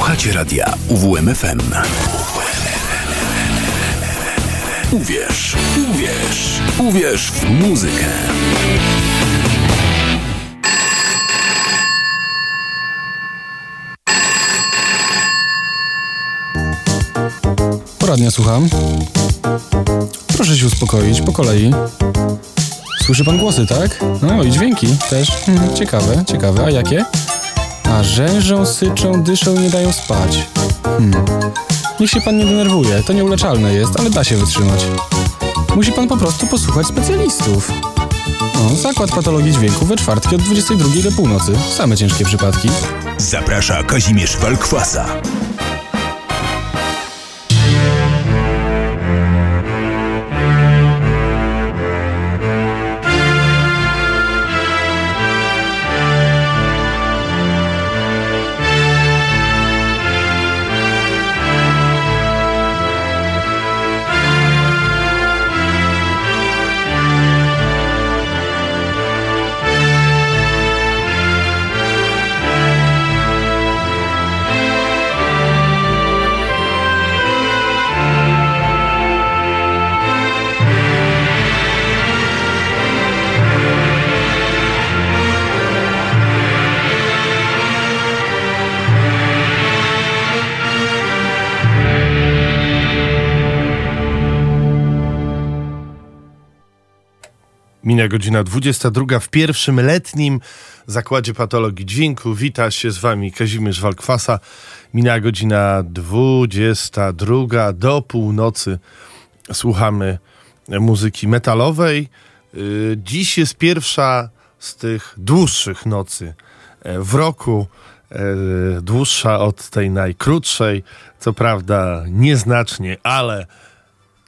Słuchacie radia UWMFM. Uwierz, uwierz, uwierz w muzykę. Poradnia słucham. Proszę się uspokoić, po kolei. Słyszy pan głosy, tak? No i dźwięki też. Hmm, ciekawe, ciekawe. A jakie? A rzężą, syczą, dyszą i nie dają spać. Hmm. Niech się pan nie denerwuje, to nieuleczalne jest, ale da się wytrzymać. Musi pan po prostu posłuchać specjalistów. No, zakład patologii dźwięku we czwartki od 22 do północy. Same ciężkie przypadki. Zaprasza Kazimierz Walkwasa. Mija godzina 22 w pierwszym letnim zakładzie patologii dźwięku. Wita się z wami Kazimierz Walkwasa. Minęła godzina 22 do północy. Słuchamy muzyki metalowej. Y, Dziś jest pierwsza z tych dłuższych nocy e, w roku. e, Dłuższa od tej najkrótszej. Co prawda nieznacznie, ale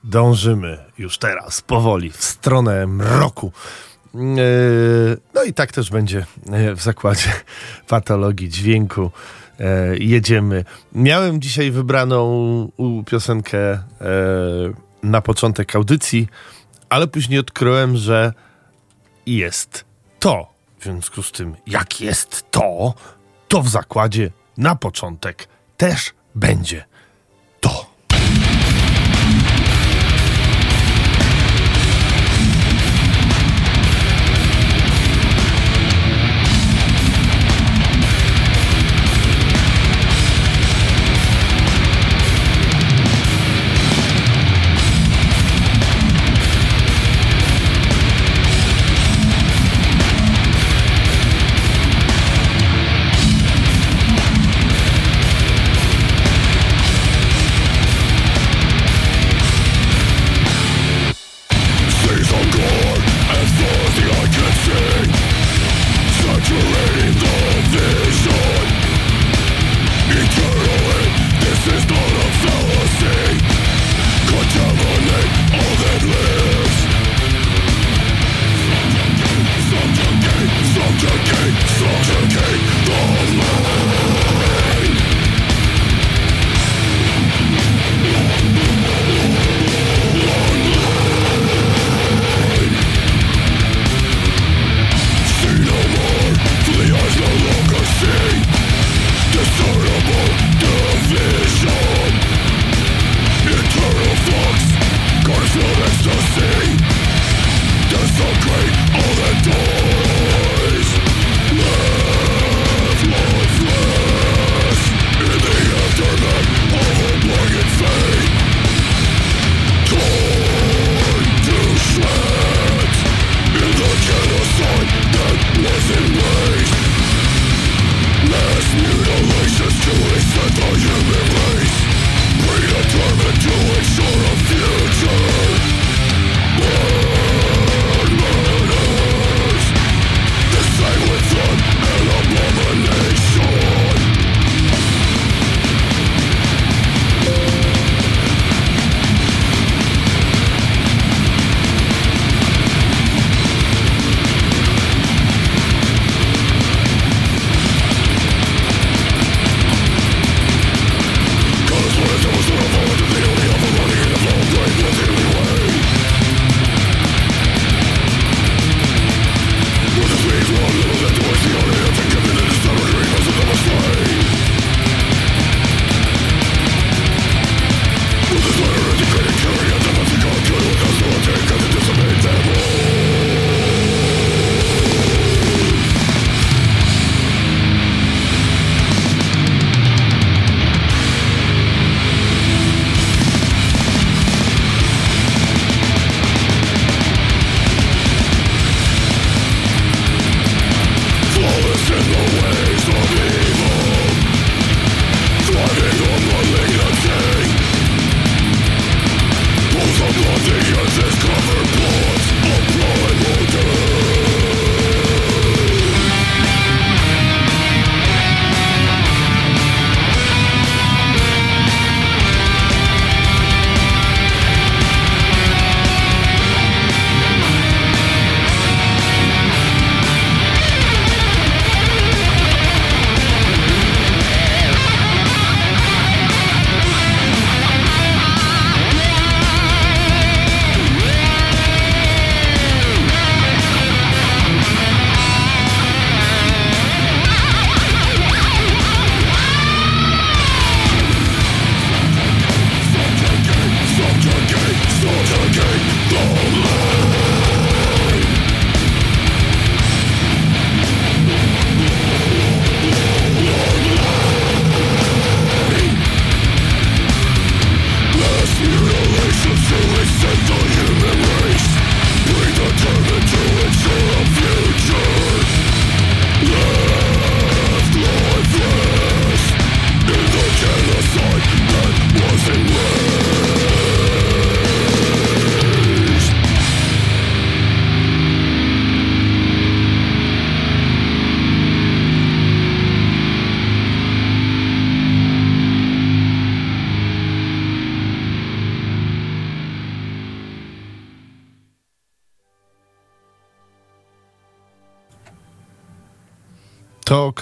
dążymy już teraz powoli w stronę mroku. Yy, No i tak też będzie yy, w zakładzie patologii dźwięku. Yy, Jedziemy. Miałem dzisiaj wybraną piosenkę na początek audycji, ale później odkryłem, że jest to. W związku z tym, jak jest to, to w zakładzie na początek też będzie to.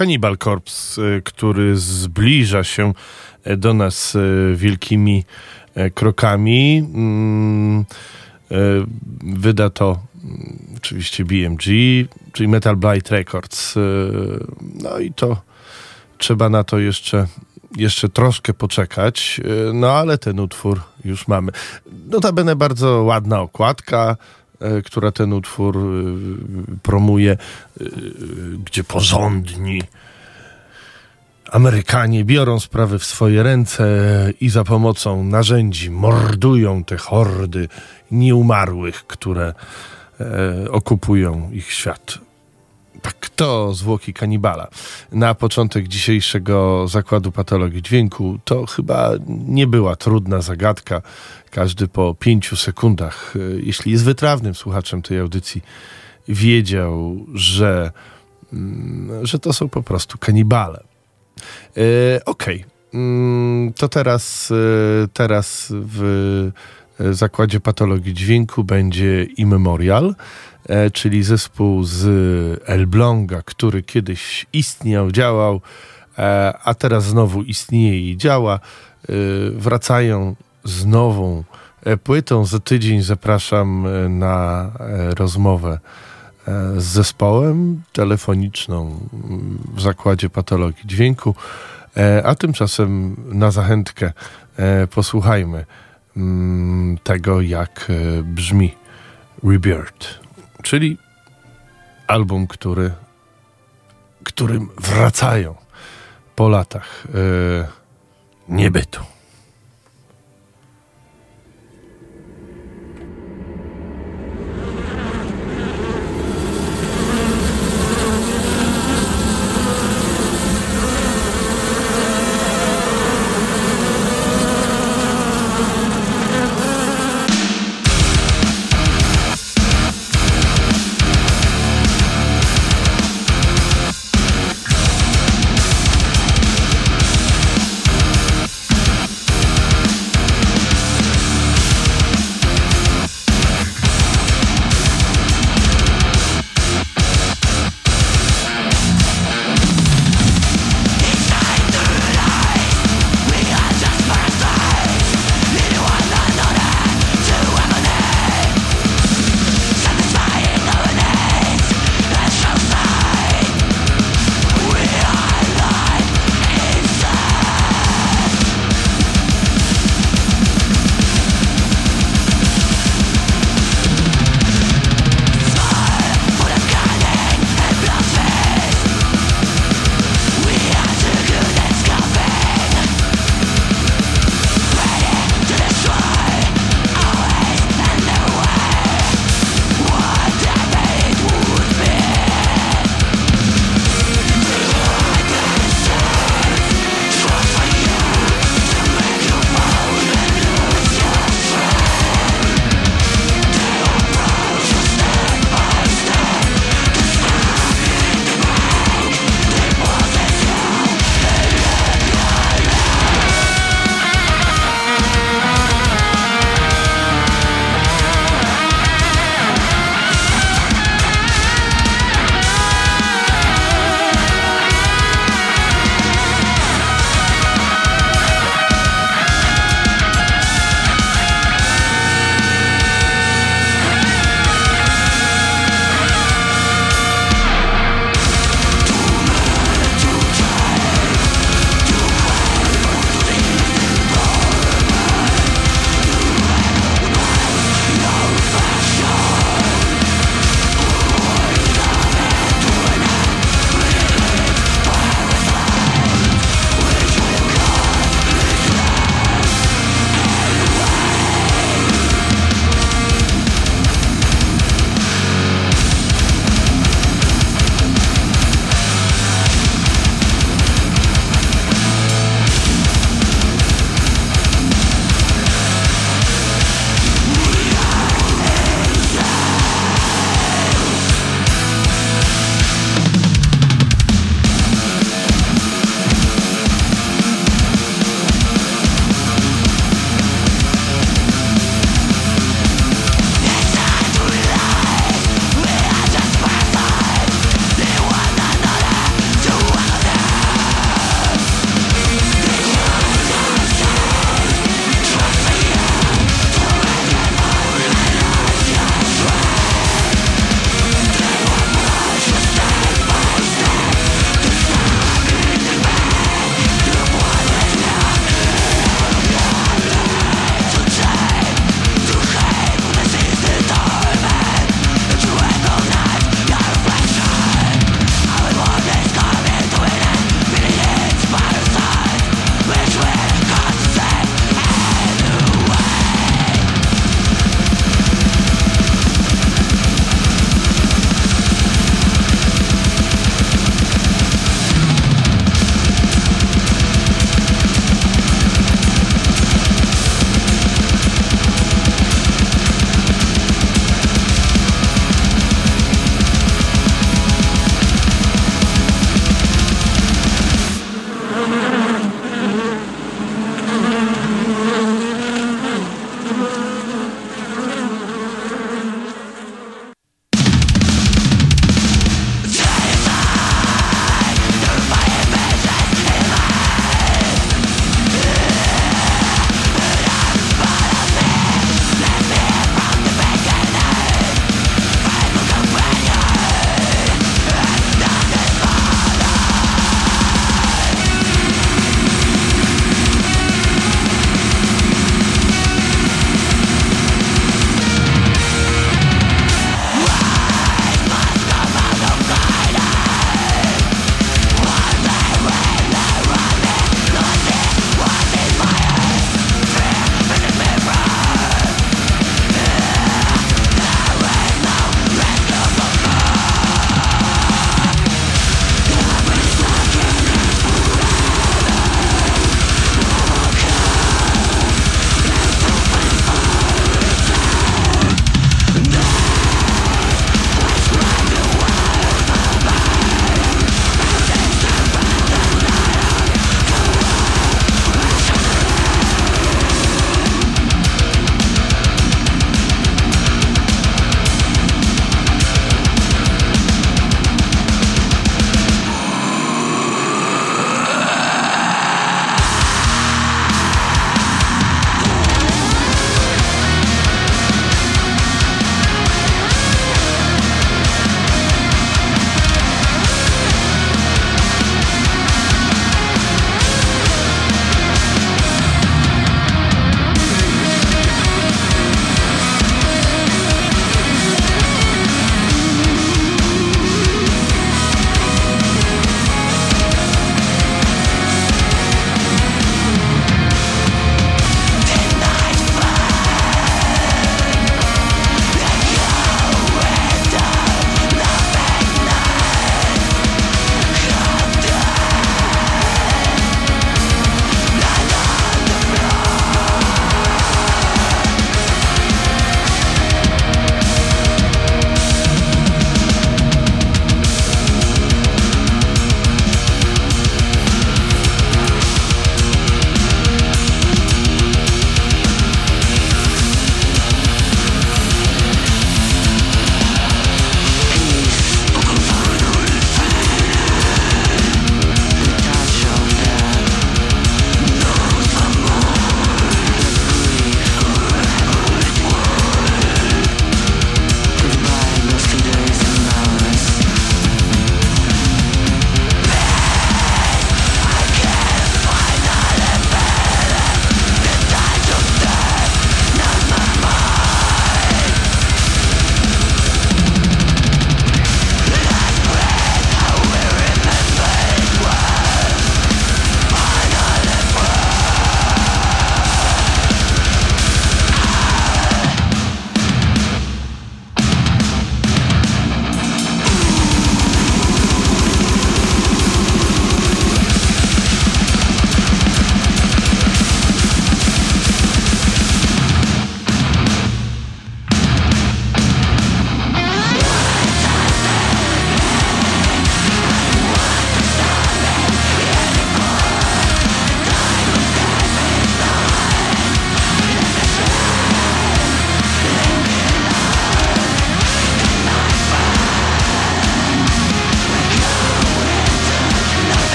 Cannibal Corpse, y, który zbliża się e, do nas y, wielkimi krokami. Mm, wyda to mm, oczywiście BMG, czyli Metal Blight Records. No i to trzeba na to jeszcze, jeszcze troszkę poczekać, no ale ten utwór już mamy. Notabene bardzo ładna okładka, która ten utwór e, promuje, e, gdzie porządni Amerykanie biorą sprawy w swoje ręce i za pomocą narzędzi mordują te hordy nieumarłych, które okupują ich świat. Tak, to zwłoki kanibala. Na początek dzisiejszego zakładu patologii dźwięku to chyba nie była trudna zagadka. Każdy po pięciu sekundach, e, jeśli jest wytrawnym słuchaczem tej audycji, wiedział, że, mm, że to są po prostu kanibale. E, Okej, okay. mm, to teraz, e, teraz w zakładzie patologii dźwięku będzie Immemorial. E, czyli zespół z Elbląga, który kiedyś istniał, działał, e, a teraz znowu istnieje i działa. E, wracają z nową płytą. Za tydzień zapraszam na rozmowę z zespołem telefoniczną w zakładzie patologii dźwięku. A tymczasem na zachętkę posłuchajmy tego, jak brzmi Rebirth czyli album, który, którym wracają po latach yy, niebytu.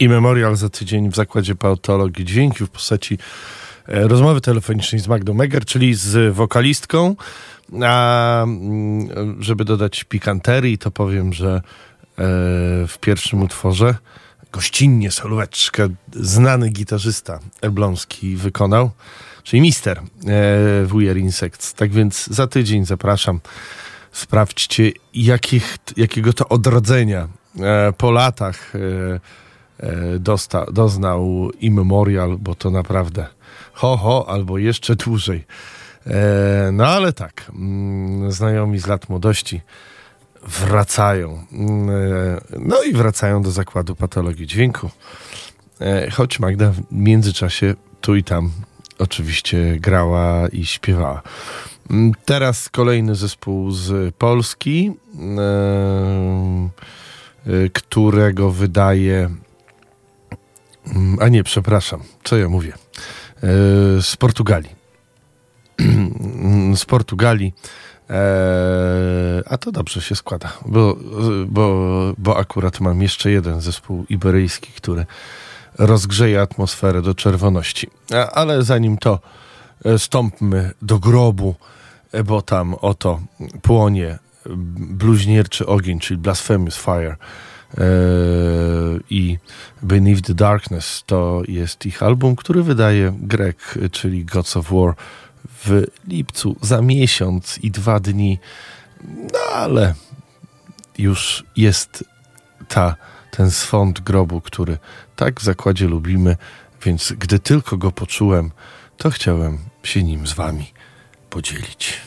I memorial za tydzień w Zakładzie Patologii Dźwięku w postaci e, rozmowy telefonicznej z Magdą Meger, czyli z wokalistką. A mm, żeby dodać pikanterii, to powiem, że e, w pierwszym utworze gościnnie solóweczkę znany gitarzysta Elbląski wykonał, czyli mister e, Wujer Insects. Tak więc za tydzień zapraszam. Sprawdźcie, jakich, jakiego to odrodzenia po latach dosta, doznał Immemorial, bo to naprawdę ho, ho, albo jeszcze dłużej. E, no ale tak, mm, znajomi z lat młodości wracają. Mm, e, No i wracają do zakładu patologii dźwięku. E, Choć Magda w międzyczasie tu i tam oczywiście grała i śpiewała. Mm, Teraz kolejny zespół z Polski, e, e, którego wydaje. Mm, A nie, przepraszam, co ja mówię? E, Z Portugalii. z Portugalii. Eee, a to dobrze się składa, bo, bo, bo akurat mam jeszcze jeden zespół iberyjski, który rozgrzeje atmosferę do czerwoności. A, ale zanim to e, stąpmy do grobu, e, bo tam oto płonie bluźnierczy ogień, czyli Blasphemous Fire e, i Beneath the Darkness to jest ich album, który wydaje Greg, czyli Gods of War w lipcu za miesiąc i dwa dni. No ale już jest ta, ten swąd grobu, który tak w zakładzie lubimy, więc gdy tylko go poczułem, to chciałem się nim z wami podzielić.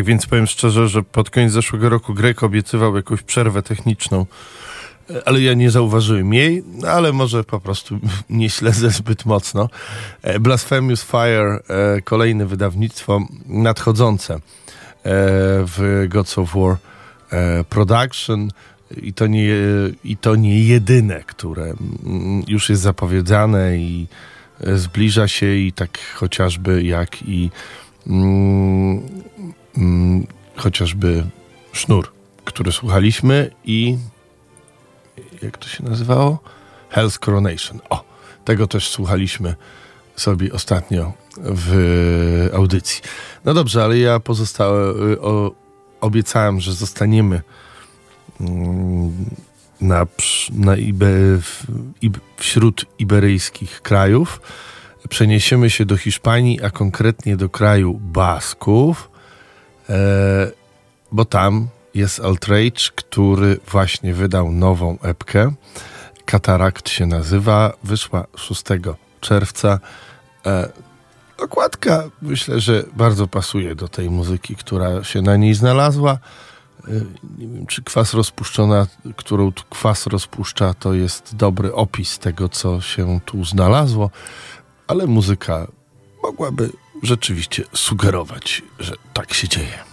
Tak więc powiem szczerze, że pod koniec zeszłego roku Grek obiecywał jakąś przerwę techniczną, e, ale ja nie zauważyłem jej, no ale może po prostu nie śledzę zbyt mocno. E, Blasphemous Fire, e, kolejne wydawnictwo nadchodzące w Gods of War Production i to, nie, i to nie jedyne, które mm, już jest zapowiedziane i zbliża się i tak chociażby jak i mm, mm, chociażby Sznur, który słuchaliśmy i jak to się nazywało? Hell's Coronation. O, tego też słuchaliśmy sobie ostatnio w audycji. No dobrze, ale ja pozostałe, y, o, obiecałem, że zostaniemy mm, na, na Ibe, w, Ib, wśród iberyjskich krajów. Przeniesiemy się do Hiszpanii, a konkretnie do kraju Basków, bo tam jest Outrage, który właśnie wydał nową epkę. Katarakt się nazywa, wyszła 6 czerwca. E, okładka myślę, że bardzo pasuje do tej muzyki, która się na niej znalazła. E, Nie wiem, czy kwas rozpuszczona, którą tu kwas rozpuszcza, to jest dobry opis tego, co się tu znalazło, ale muzyka mogłaby rzeczywiście sugerować, że tak się dzieje.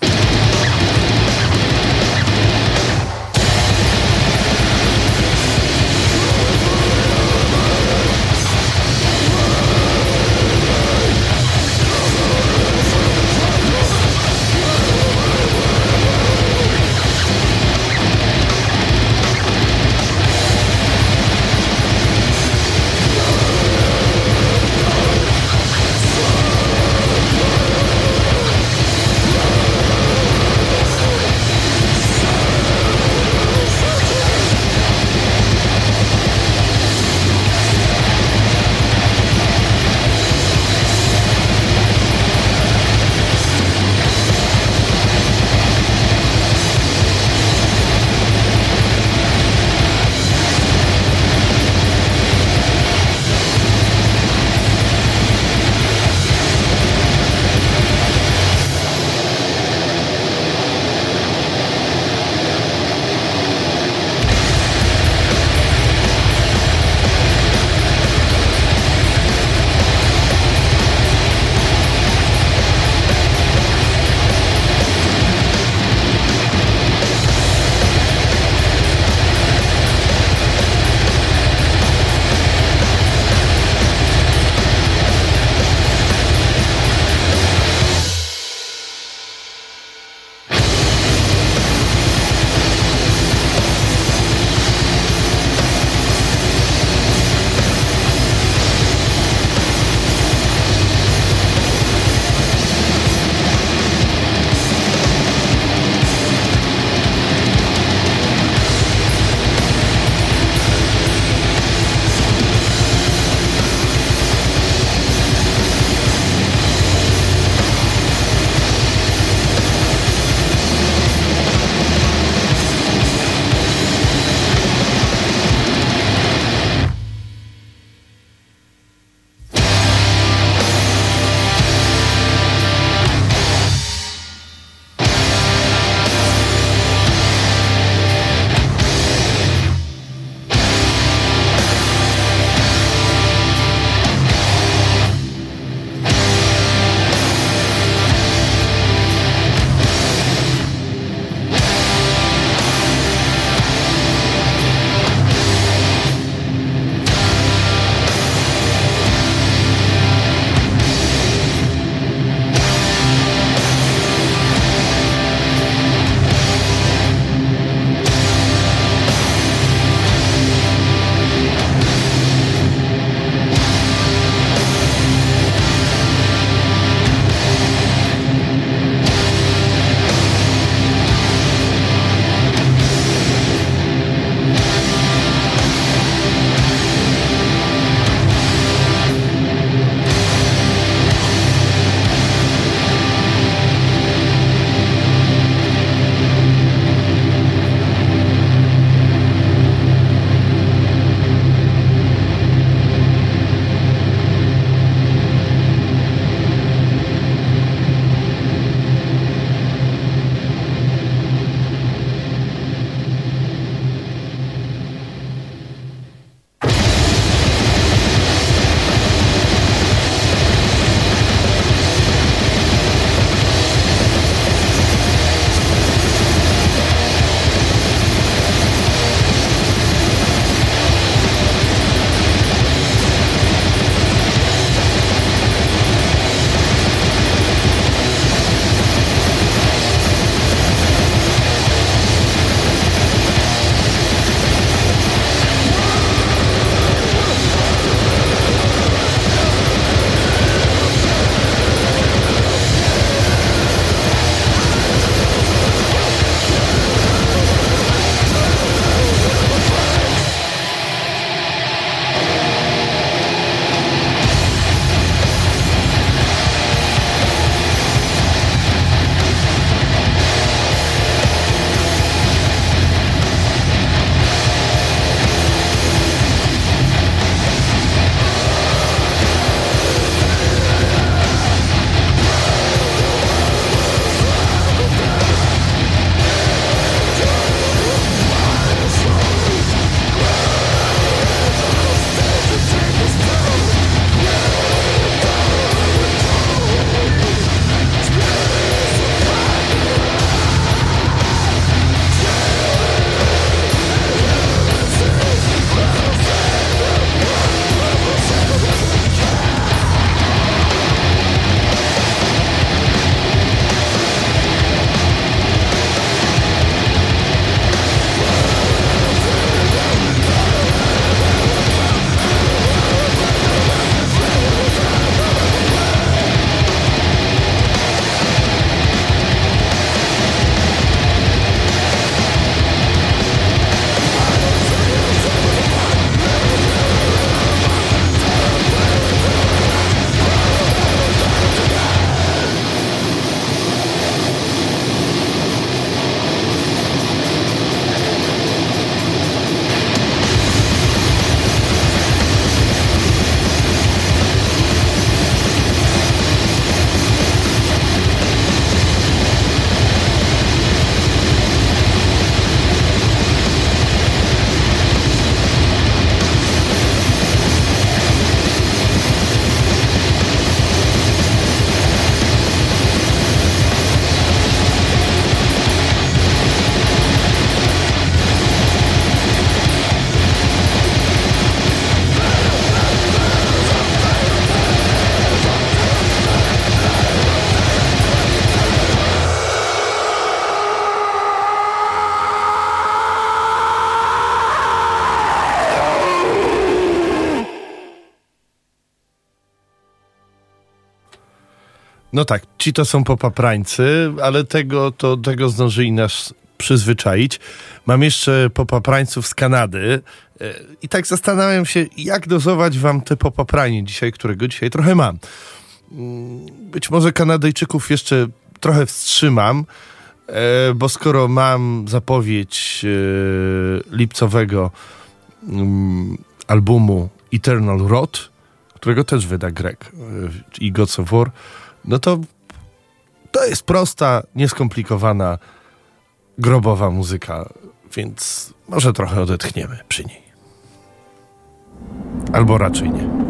No tak, ci to są popaprańcy, ale tego, to, tego zdążyli nas przyzwyczaić. Mam jeszcze popaprańców z Kanady e, i tak zastanawiam się, jak dozować wam te popapranie dzisiaj, którego dzisiaj trochę mam. Mm, Być może Kanadyjczyków jeszcze trochę wstrzymam, e, bo skoro mam zapowiedź e, lipcowego mm, albumu Eternal Rot, którego też wyda Greg i Gods of War, no to to jest prosta, nieskomplikowana, grobowa muzyka, więc może trochę odetchniemy przy niej. Albo raczej nie.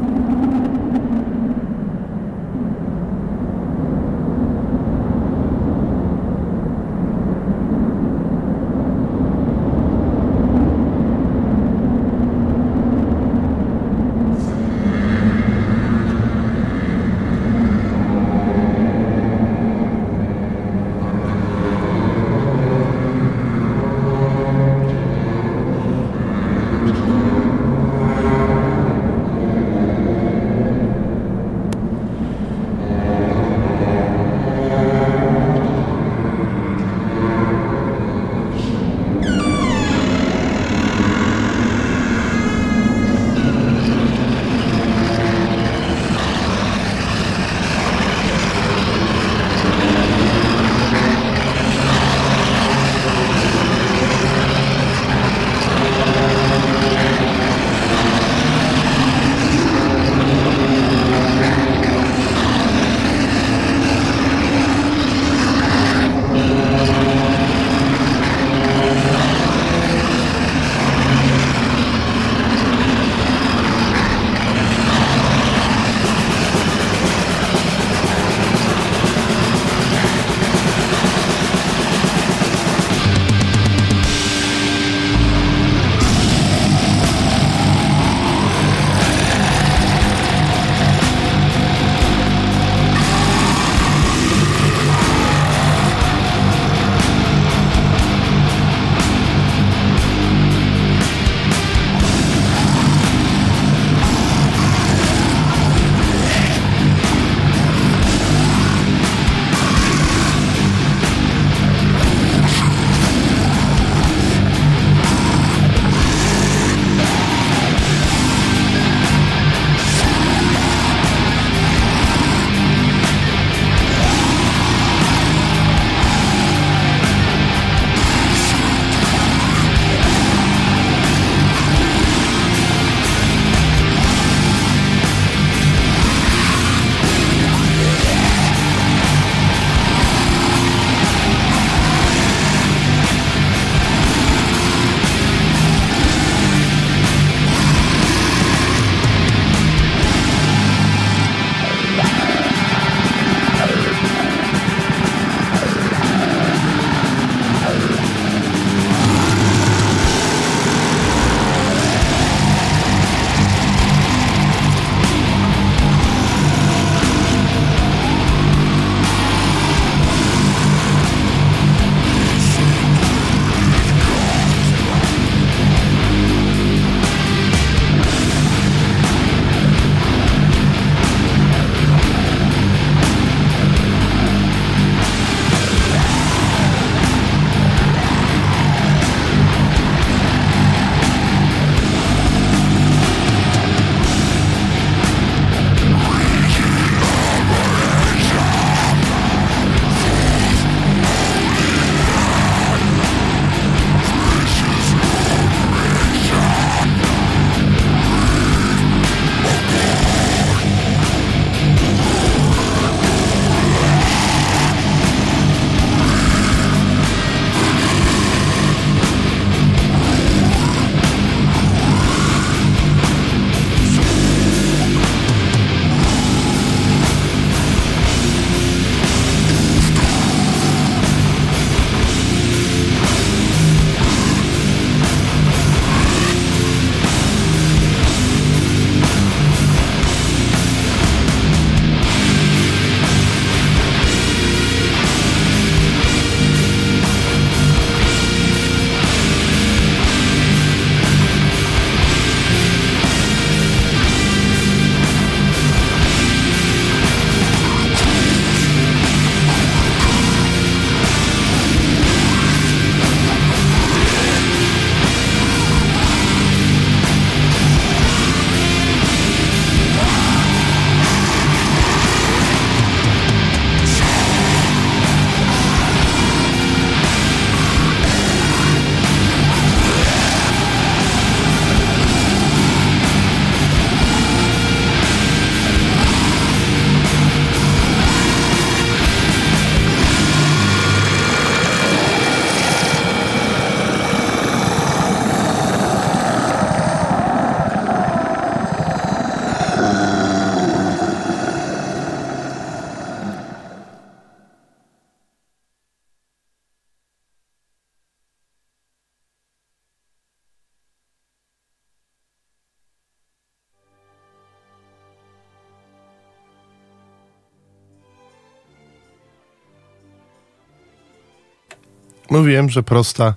Mówiłem, że prosta,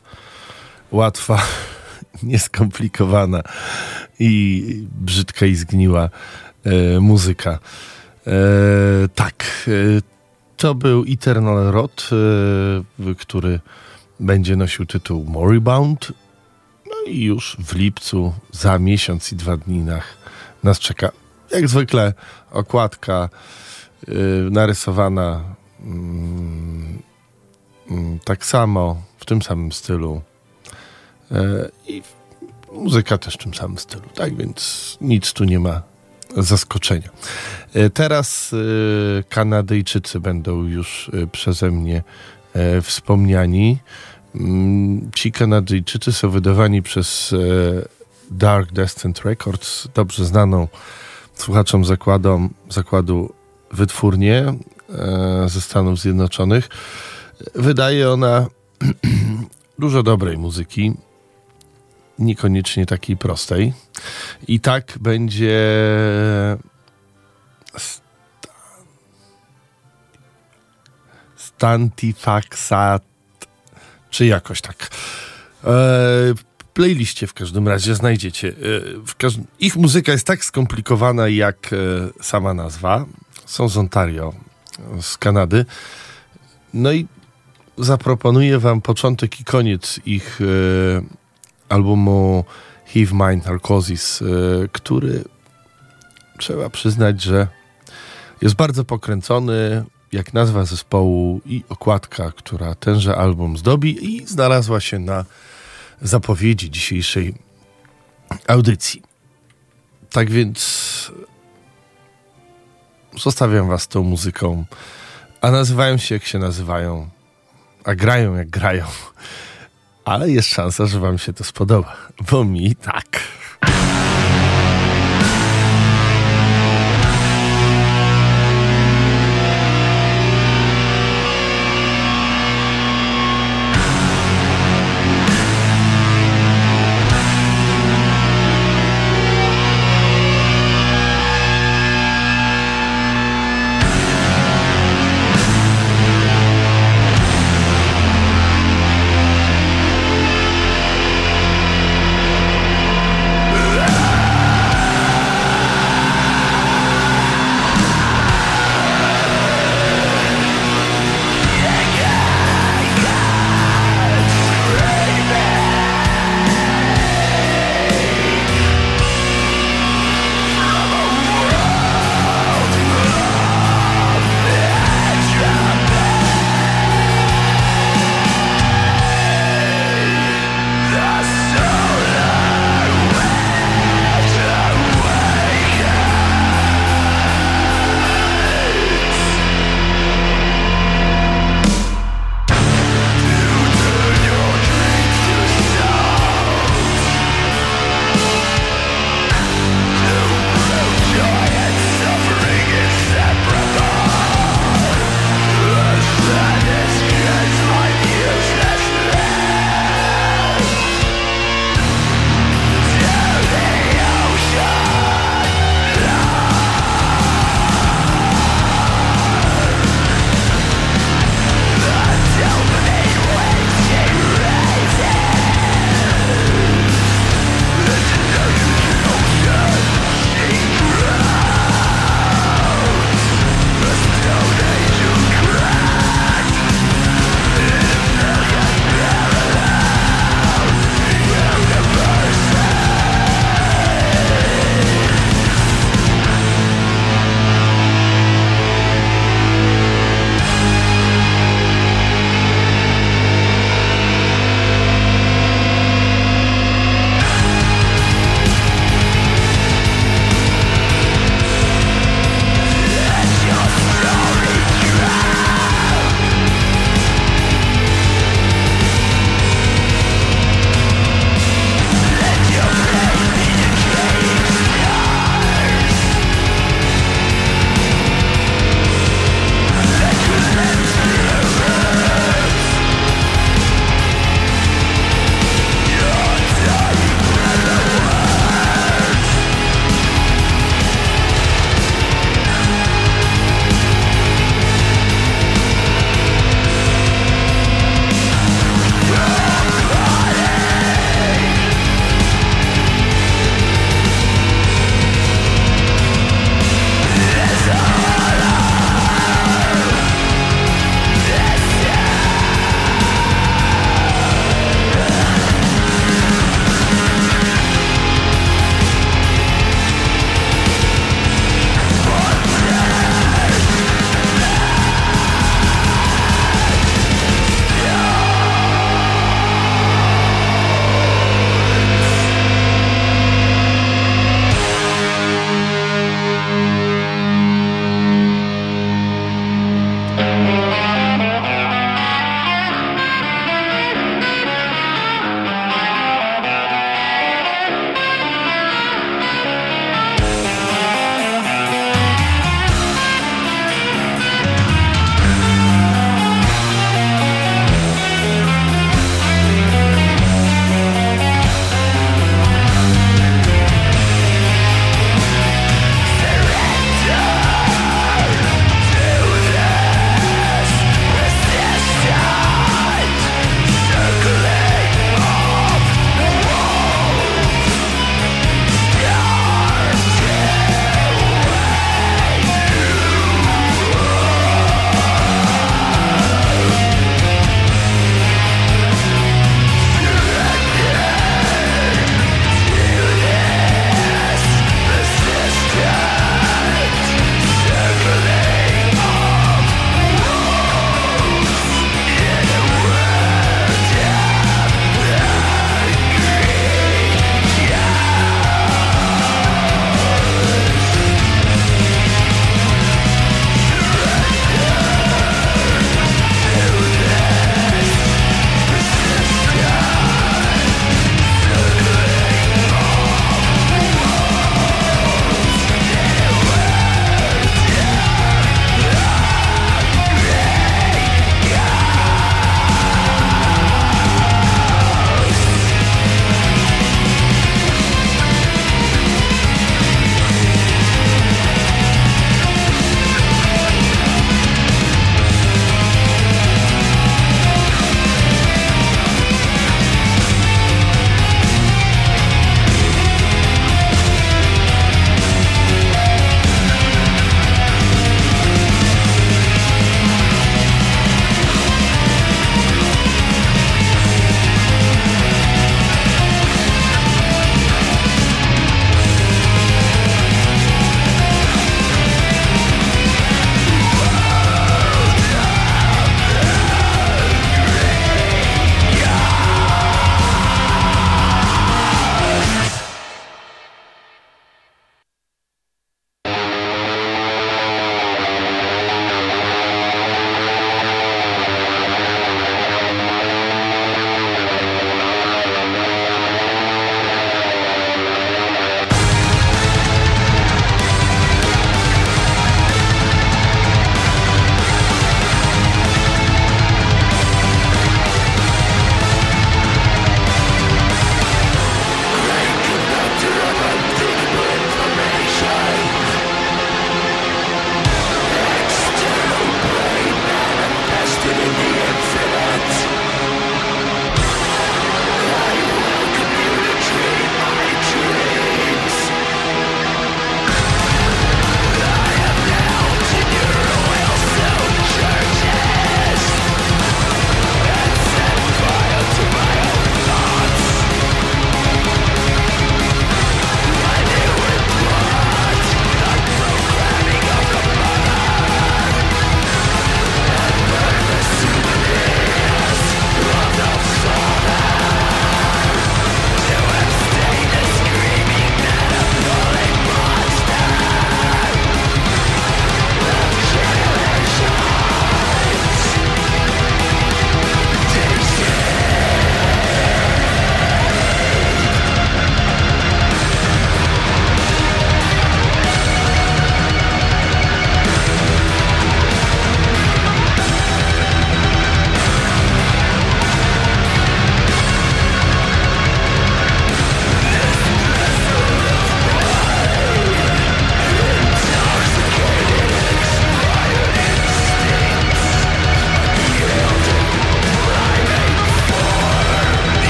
łatwa, nieskomplikowana i brzydka i zgniła e, muzyka. E, tak, e, to był Eternal Rot, e, który będzie nosił tytuł Moribund. No i już w lipcu, za miesiąc i dwa dni nas, nas czeka, jak zwykle, okładka e, narysowana mm, tak samo, w tym samym stylu. E, I muzyka też w tym samym stylu, tak więc nic tu nie ma zaskoczenia. E, Teraz e, Kanadyjczycy będą już przeze mnie wspomniani. Mm, Ci Kanadyjczycy są wydawani przez Dark Descent Records, dobrze znaną słuchaczom zakładom, zakładu wytwórnię ze Stanów Zjednoczonych. Wydaje ona dużo dobrej muzyki, niekoniecznie takiej prostej. I tak będzie Stantifaxat, czy jakoś tak. E, w playliście w każdym razie znajdziecie. E, ich muzyka jest tak skomplikowana jak e, sama nazwa. Są z Ontario, z Kanady. No i zaproponuję wam początek i koniec ich e, albumu Heave Mind Narcosis, e, który trzeba przyznać, że jest bardzo pokręcony, jak nazwa zespołu i okładka, która tenże album zdobi i znalazła się na zapowiedzi dzisiejszej audycji. Tak więc zostawiam was tą muzyką, a nazywają się jak się nazywają, a grają jak grają. Ale jest szansa, że wam się to spodoba, bo mi tak.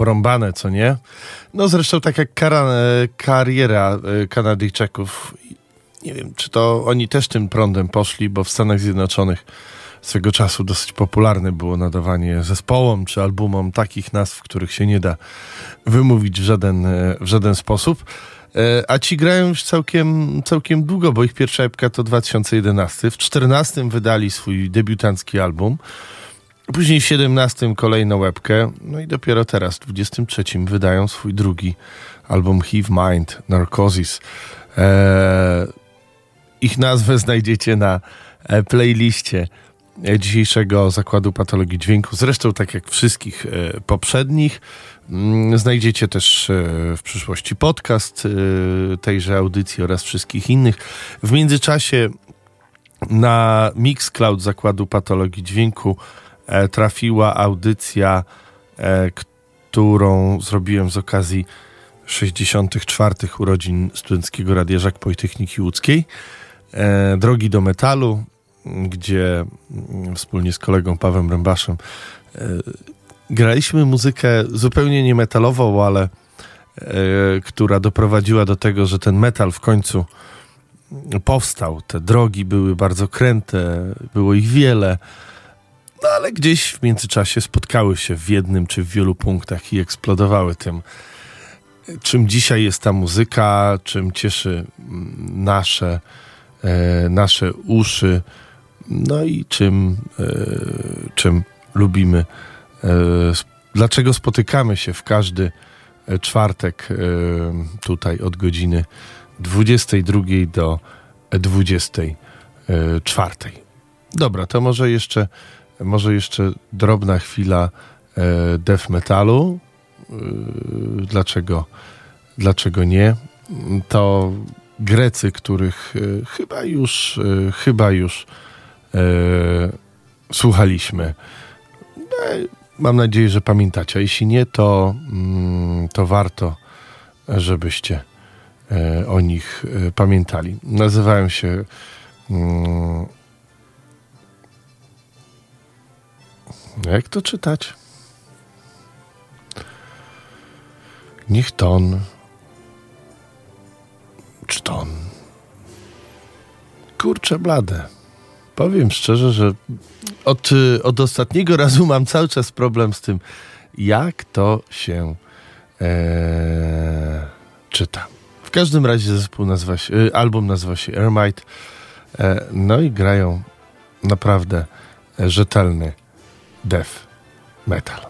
Porąbane, co nie? No zresztą tak jak kara, e, kariera e, Kanadyjczyków. Nie wiem, czy to oni też tym prądem poszli, bo w Stanach Zjednoczonych swego czasu dosyć popularne było nadawanie zespołom czy albumom takich nazw, których się nie da wymówić w żaden, e, w żaden sposób. A ci grają już całkiem, całkiem długo, bo ich pierwsza epka to 2011. W 2014 wydali swój debiutancki album. Później w 17 kolejną łebkę, no i dopiero teraz, w 23 wydają swój drugi album Heave Mind, Narcosis. Eee, ich nazwę znajdziecie na e, playliście e, dzisiejszego Zakładu Patologii Dźwięku. Zresztą tak jak wszystkich e, poprzednich. Mm, znajdziecie też w przyszłości podcast tejże audycji oraz wszystkich innych. W międzyczasie na Mixcloud Zakładu Patologii Dźwięku trafiła audycja, e, którą zrobiłem z okazji 64. urodzin Studenckiego Radia Żak Politechniki Łódzkiej. E, Drogi do metalu, gdzie mm, wspólnie z kolegą Pawłem Rębaszem graliśmy muzykę zupełnie nie metalową, ale która doprowadziła do tego, że ten metal w końcu powstał. Te drogi były bardzo kręte, było ich wiele. No ale gdzieś w międzyczasie spotkały się w jednym czy w wielu punktach i eksplodowały tym, czym dzisiaj jest ta muzyka, czym cieszy mm, nasze, e, nasze uszy, no i czym, e, czym lubimy. E, dlaczego spotykamy się w każdy e, czwartek e, tutaj od godziny 22 do 24. Dobra, to może jeszcze może jeszcze drobna chwila e, death metalu. E, dlaczego, dlaczego nie? To Grecy, których e, chyba już, chyba już słuchaliśmy. Mam nadzieję, że pamiętacie. A jeśli nie, to, mm, to warto, żebyście o nich pamiętali. Nazywają się Jak to czytać? Niech ton. Czy ton? Kurczę blade. Powiem szczerze, że od, od ostatniego razu mam cały czas problem z tym, jak to się e, czyta. W każdym razie zespół nazywa się, e, album nazywa się Ermite. E, no i grają naprawdę rzetelny death metal.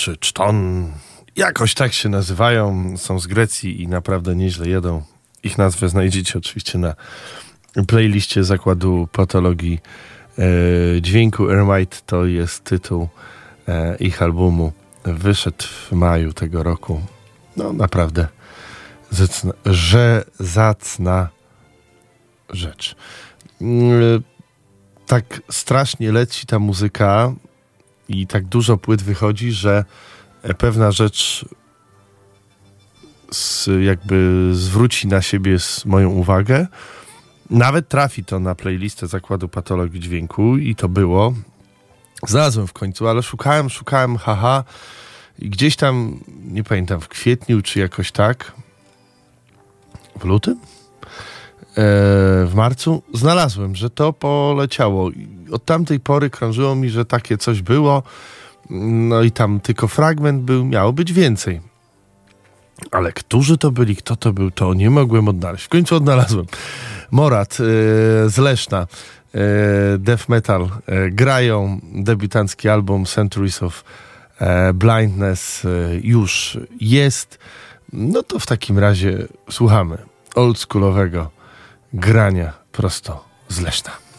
Czy Czton, jakoś tak się nazywają, są z Grecji i naprawdę nieźle jedą. Ich nazwę znajdziecie oczywiście na playliście zakładu patologii e, dźwięku. Ermite to jest tytuł e, ich albumu. Wyszedł w maju tego roku. No naprawdę zacna, że zacna rzecz. Mm, tak strasznie leci ta muzyka i tak dużo płyt wychodzi, że pewna rzecz z, jakby zwróci na siebie moją uwagę. Nawet trafi to na playlistę Zakładu Patologii Dźwięku i to było. Znalazłem w końcu, ale szukałem, szukałem, haha. I gdzieś tam, nie pamiętam, w kwietniu czy jakoś tak, w lutym? E, w marcu znalazłem, że to poleciało. Od tamtej pory krążyło mi, że takie coś było. No i tam tylko fragment był, miało być więcej. Ale którzy to byli, kto to był, to nie mogłem odnaleźć. W końcu odnalazłem. Morat yy, z Leszna, yy, death metal, yy, grają debiutancki album Centuries of Blindness już jest. No to w takim razie słuchamy oldschoolowego grania prosto z Leszna.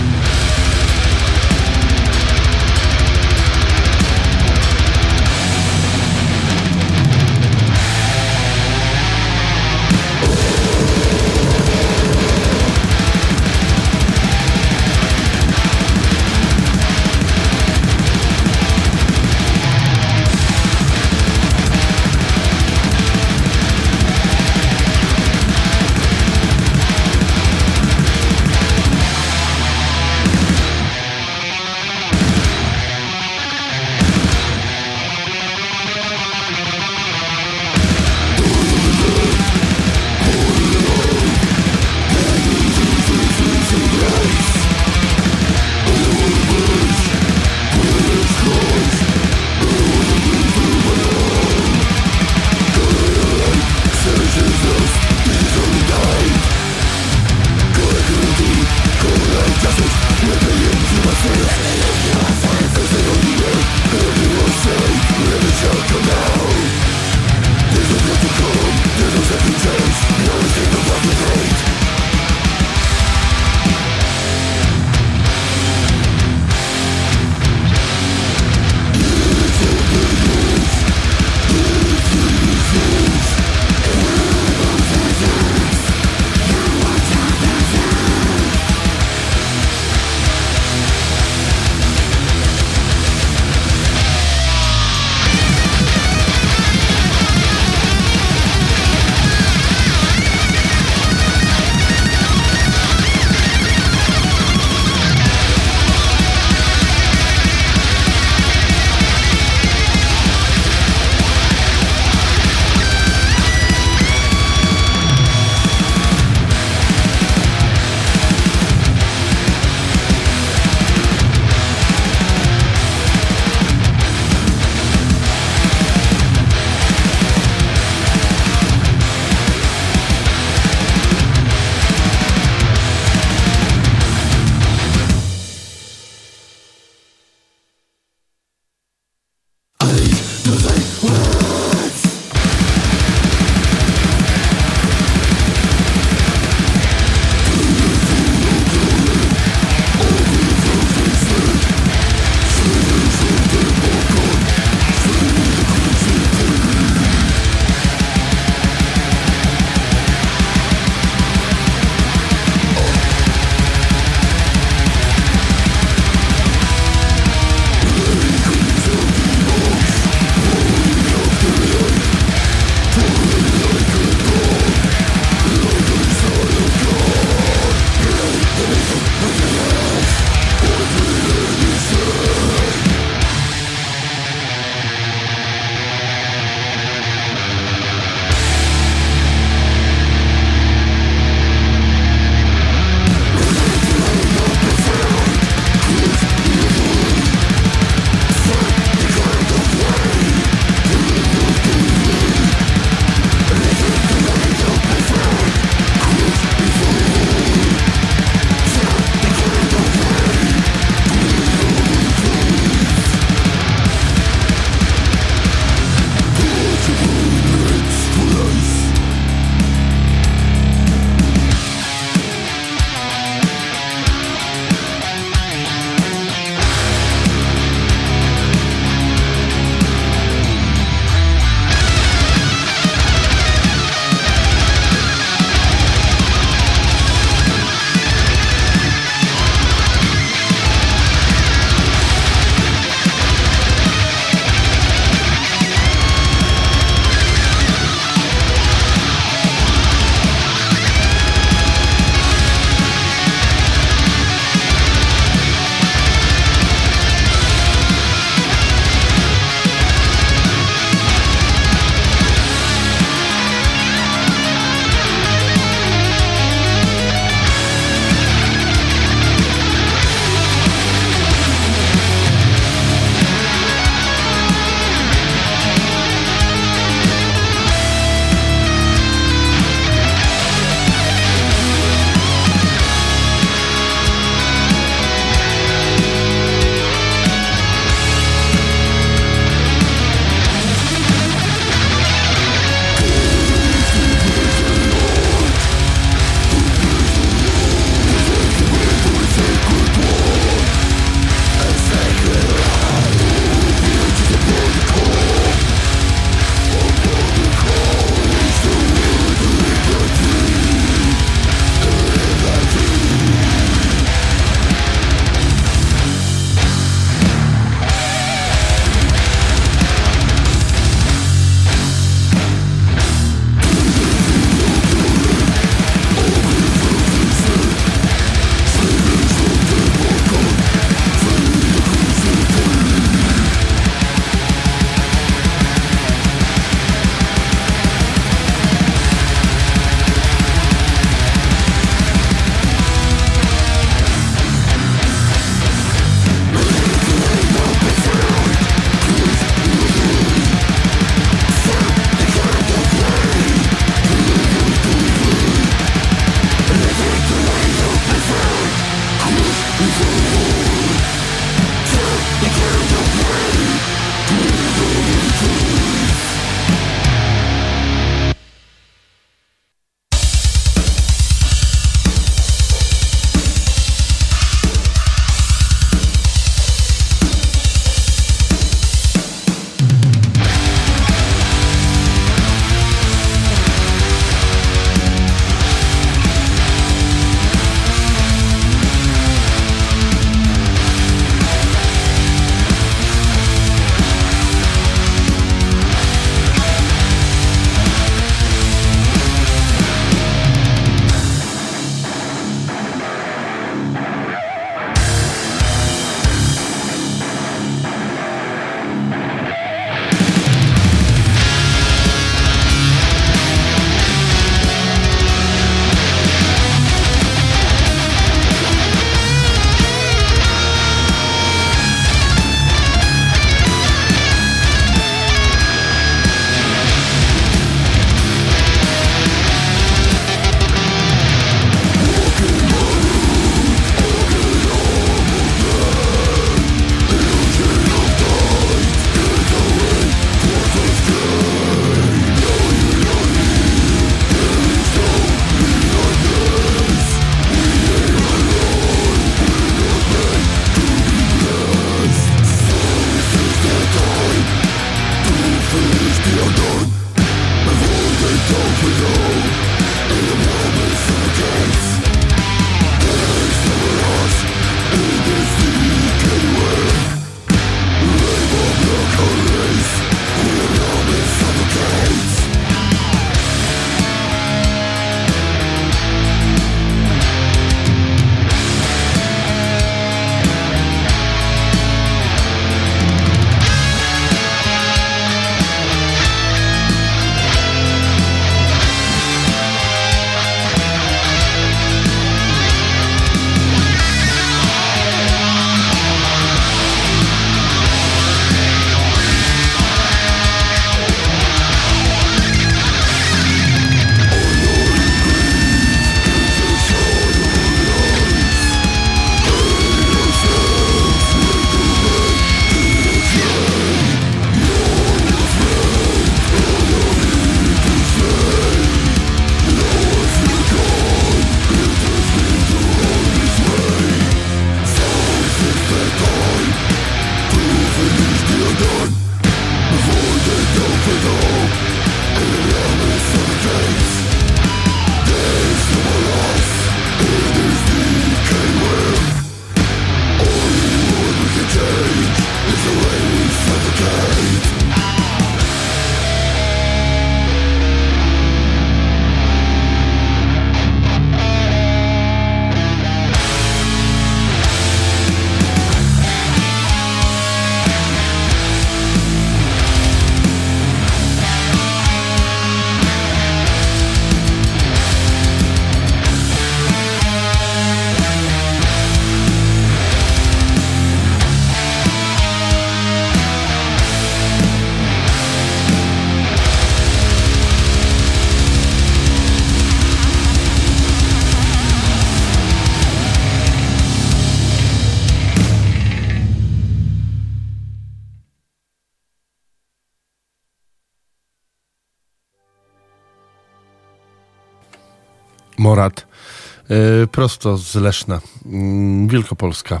Prosto z Leszna. Mm, Wielkopolska.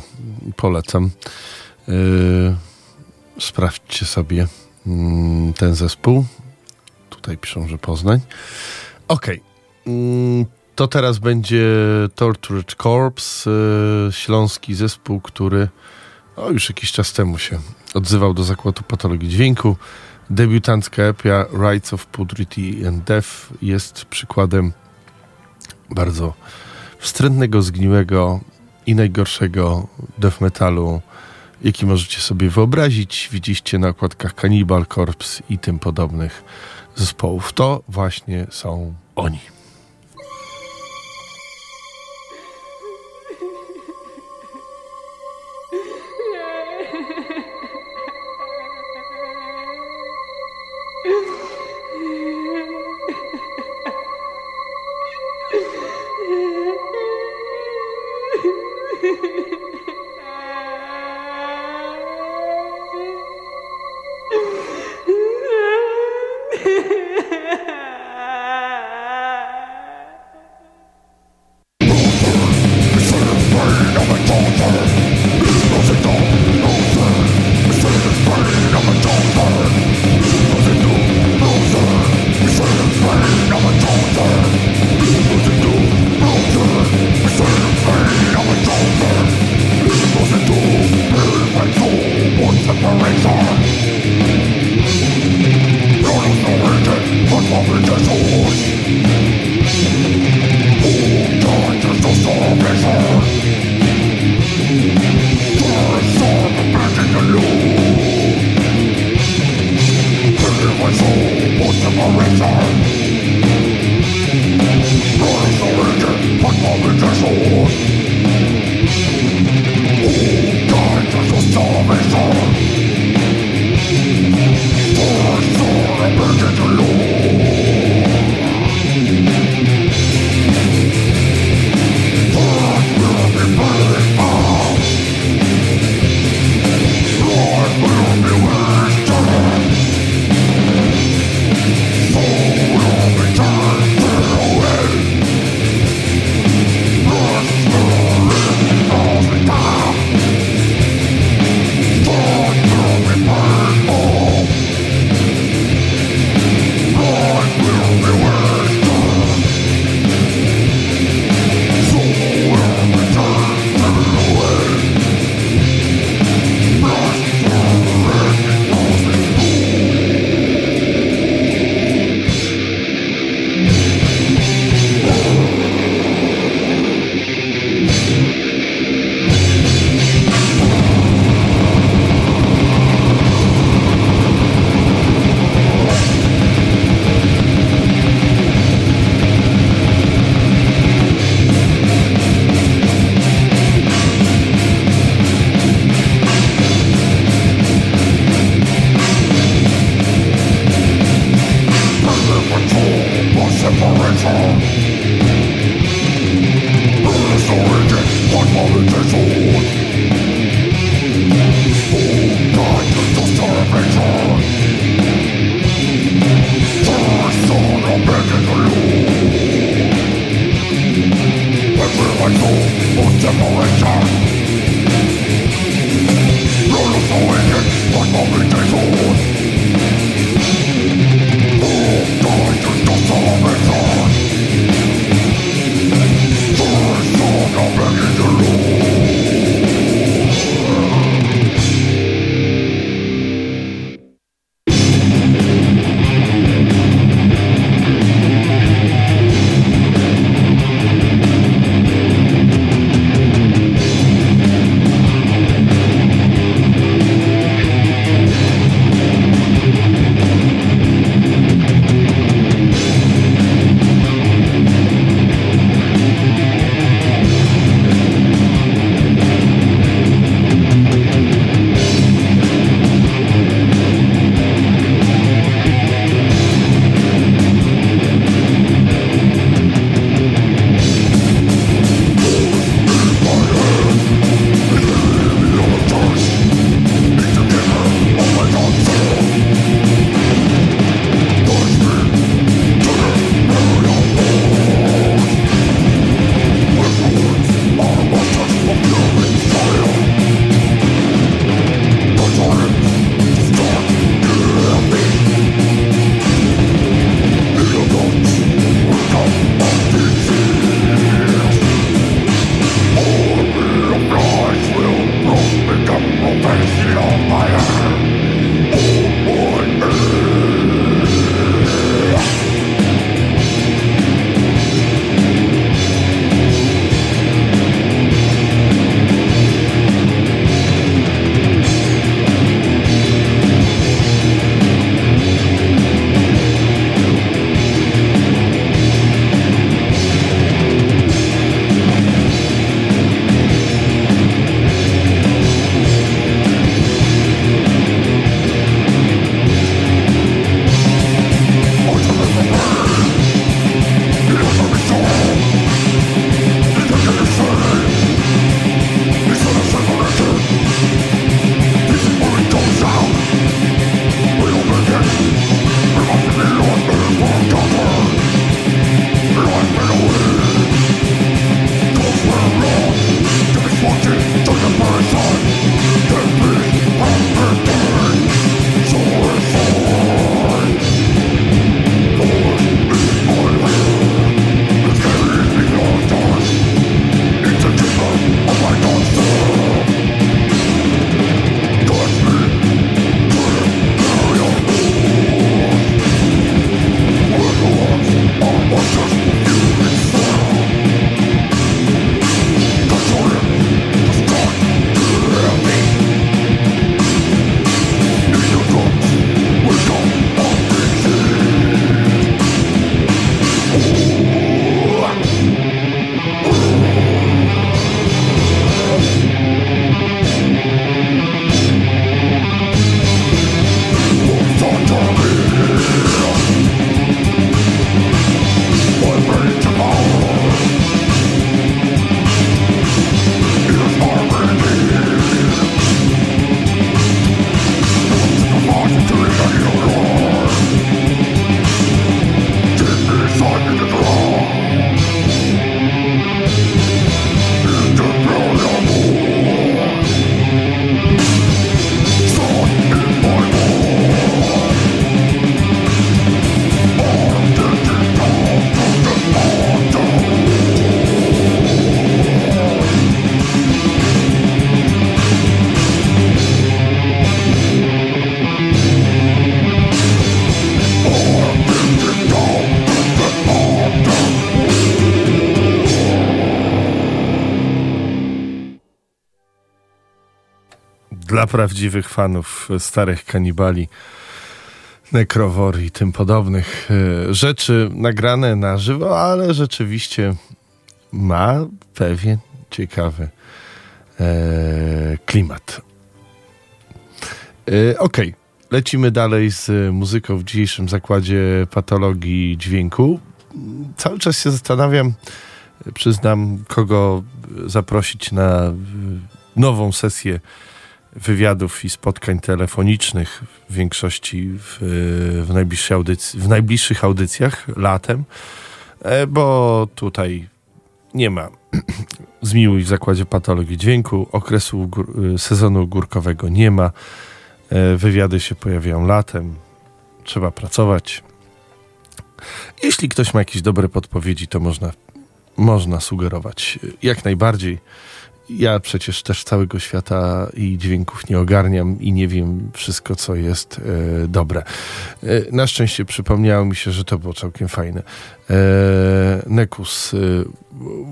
Polecam. E, sprawdźcie sobie mm, ten zespół. Tutaj piszą, że Poznań. Okej. Mm, To teraz będzie Tortured Corpse, e, śląski zespół, który o, już jakiś czas temu się odzywał do zakładu patologii dźwięku. Debiutancka epia Rights of Purity and Death jest przykładem bardzo wstrętnego, zgniłego i najgorszego death metalu, jaki możecie sobie wyobrazić. Widzieliście na okładkach Cannibal Corpse i tym podobnych zespołów. To właśnie są oni. Doing but like I'll be prawdziwych fanów starych kanibali, nekrowor i tym podobnych e, rzeczy nagrane na żywo, ale rzeczywiście ma pewien ciekawy e, klimat. E, okay. lecimy dalej z muzyką w dzisiejszym zakładzie patologii dźwięku. Cały czas się zastanawiam, przyznam, kogo zaprosić na nową sesję wywiadów i spotkań telefonicznych w większości w, w, najbliższej audycji, w najbliższych audycjach latem, e, bo tutaj nie ma zmiłuj w zakładzie patologii dźwięku, okresu gór, sezonu górkowego nie ma, e, wywiady się pojawiają latem, trzeba pracować. Jeśli ktoś ma jakieś dobre podpowiedzi, to można, można sugerować jak najbardziej ja przecież też całego świata i dźwięków nie ogarniam i nie wiem wszystko, co jest e, dobre. E, na szczęście przypomniało mi się, że to było całkiem fajne. E, Nekus, e,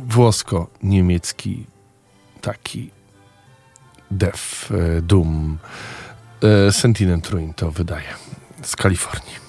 włosko-niemiecki taki Def, e, Doom, e, Sentiment Ruin to wydaje z Kalifornii.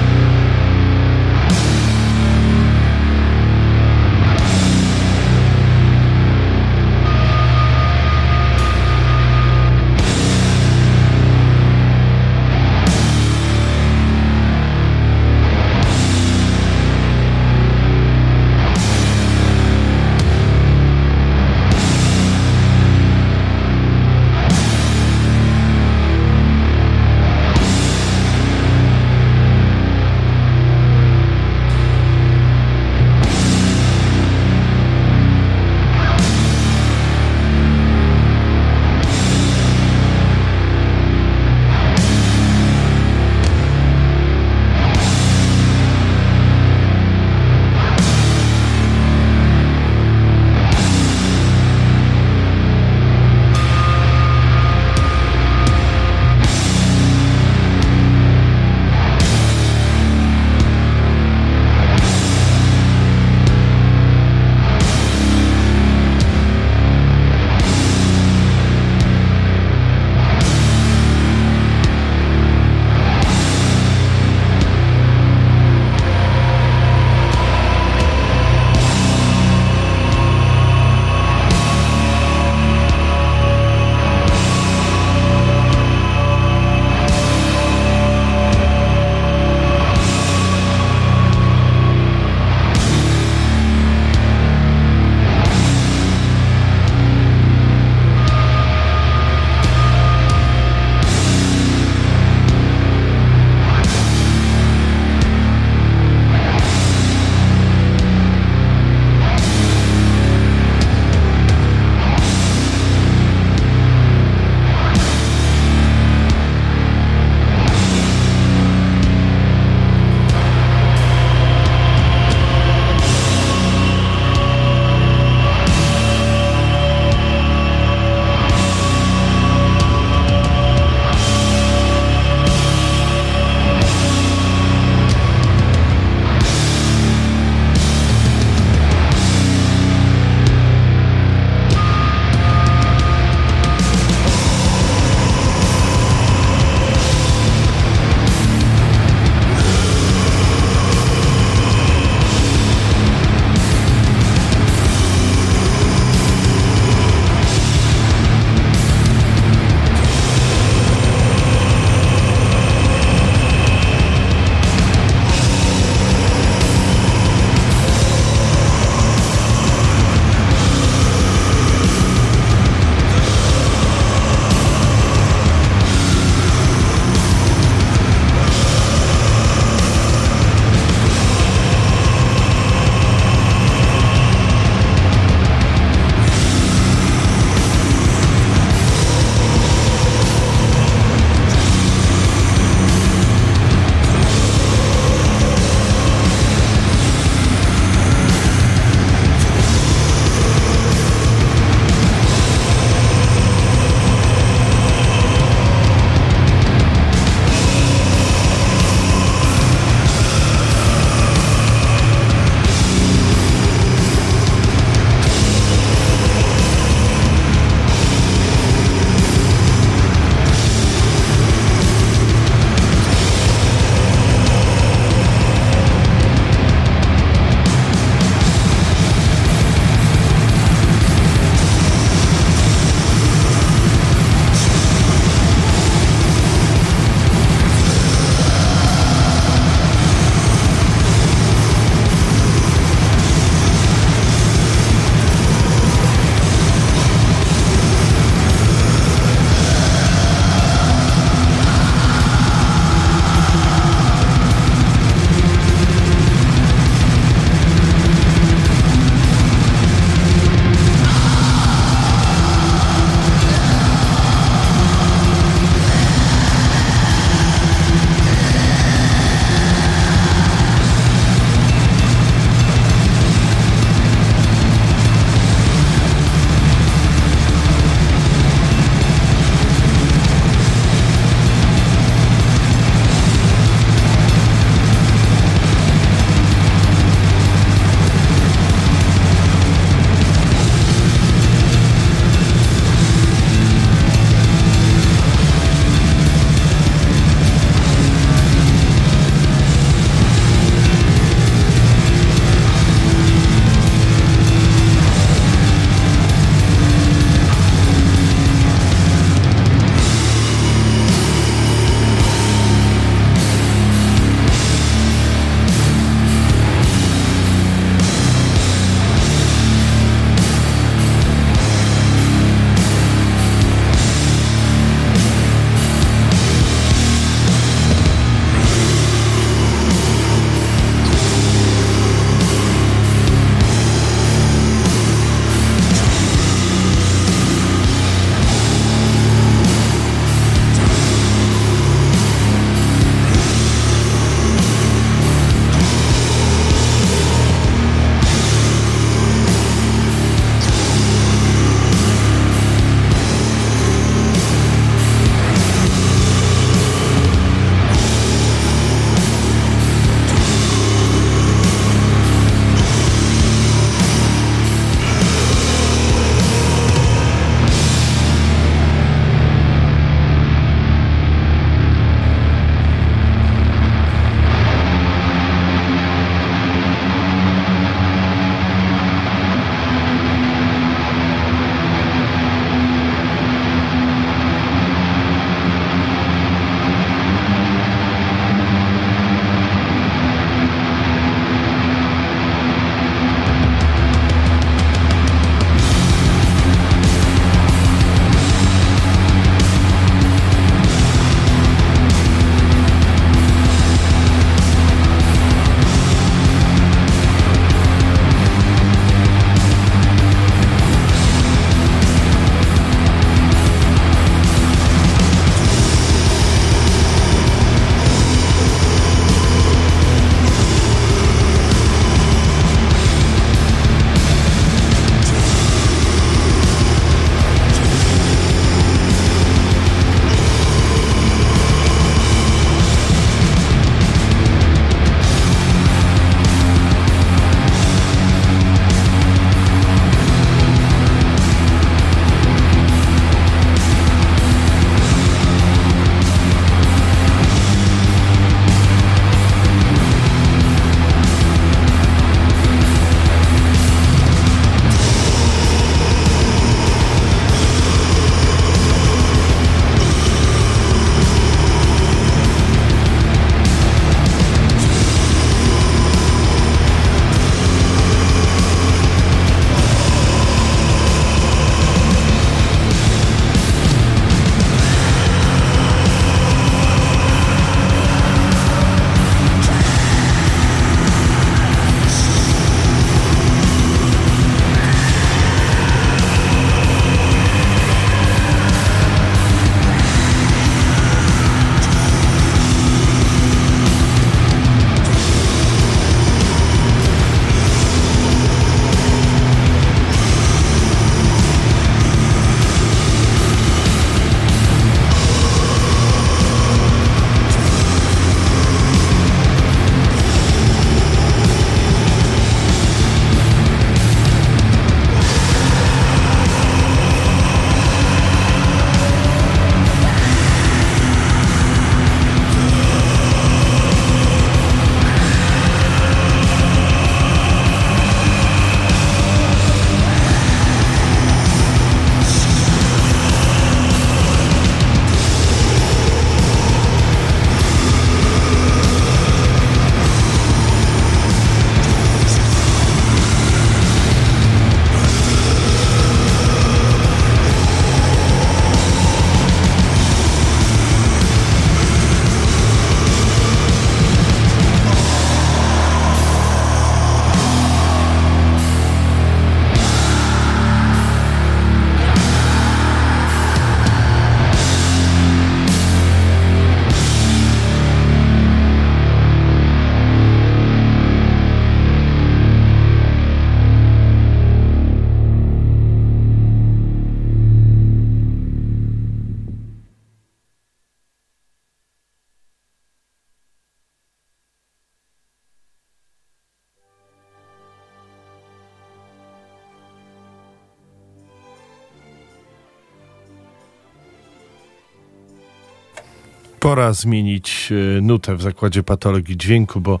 Pora zmienić e, nutę w zakładzie patologii dźwięku, bo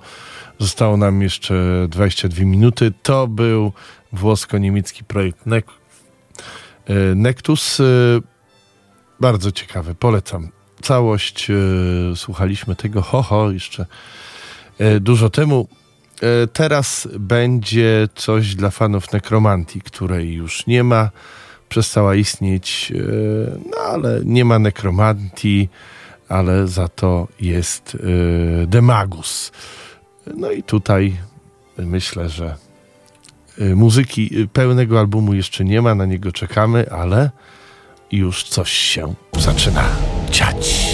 zostało nam jeszcze 22 minuty. To był włosko-niemiecki projekt ne Nectus. Bardzo ciekawy, polecam. Całość słuchaliśmy tego, ho, ho, jeszcze dużo temu. Teraz będzie coś dla fanów nekromantii, której już nie ma przestała istnieć, e, no ale nie ma nekromantii, ale za to jest e, Demagus. No i tutaj myślę, że e, muzyki pełnego albumu jeszcze nie ma, na niego czekamy, ale już coś się zaczyna dziać.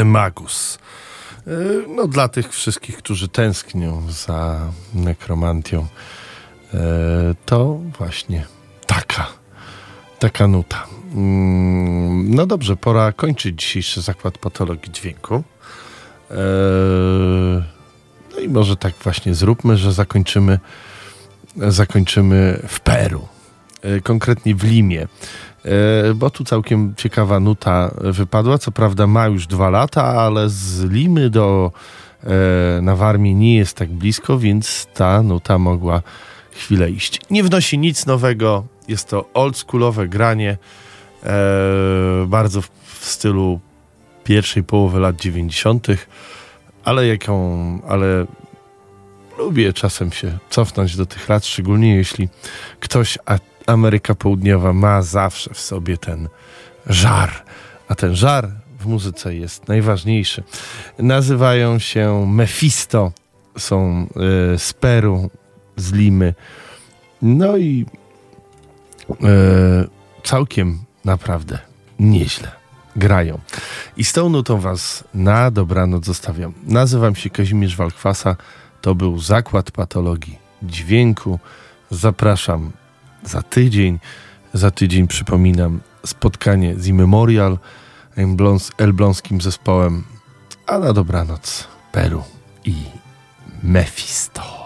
Demagus. E, no, dla tych wszystkich, którzy tęsknią za nekromantią, e, to właśnie taka, taka nuta. Mm, no dobrze, pora kończyć dzisiejszy zakład patologii dźwięku. E, no i może tak właśnie zróbmy, że zakończymy, zakończymy w Peru, konkretnie w Limie. E, bo tu całkiem ciekawa nuta wypadła. Co prawda ma już dwa lata, ale z Limy do e, na Warmii nie jest tak blisko, więc ta nuta mogła chwilę iść. Nie wnosi nic nowego, jest to oldschoolowe granie, e, bardzo w, stylu pierwszej połowy lat 90., ale jaką, ale lubię czasem się cofnąć do tych lat, szczególnie jeśli ktoś Ameryka Południowa ma zawsze w sobie ten żar, a ten żar w muzyce jest najważniejszy. Nazywają się Mephisto, są y, z Peru, z Limy. No i y, całkiem naprawdę nieźle grają. I z tą nutą was na dobranoc zostawiam. Nazywam się Kazimierz Walkwasa. To był Zakład Patologii Dźwięku. Zapraszam za tydzień. Za tydzień przypominam spotkanie z Immemorial, elbląskim zespołem, a na dobranoc Peru i Mephisto.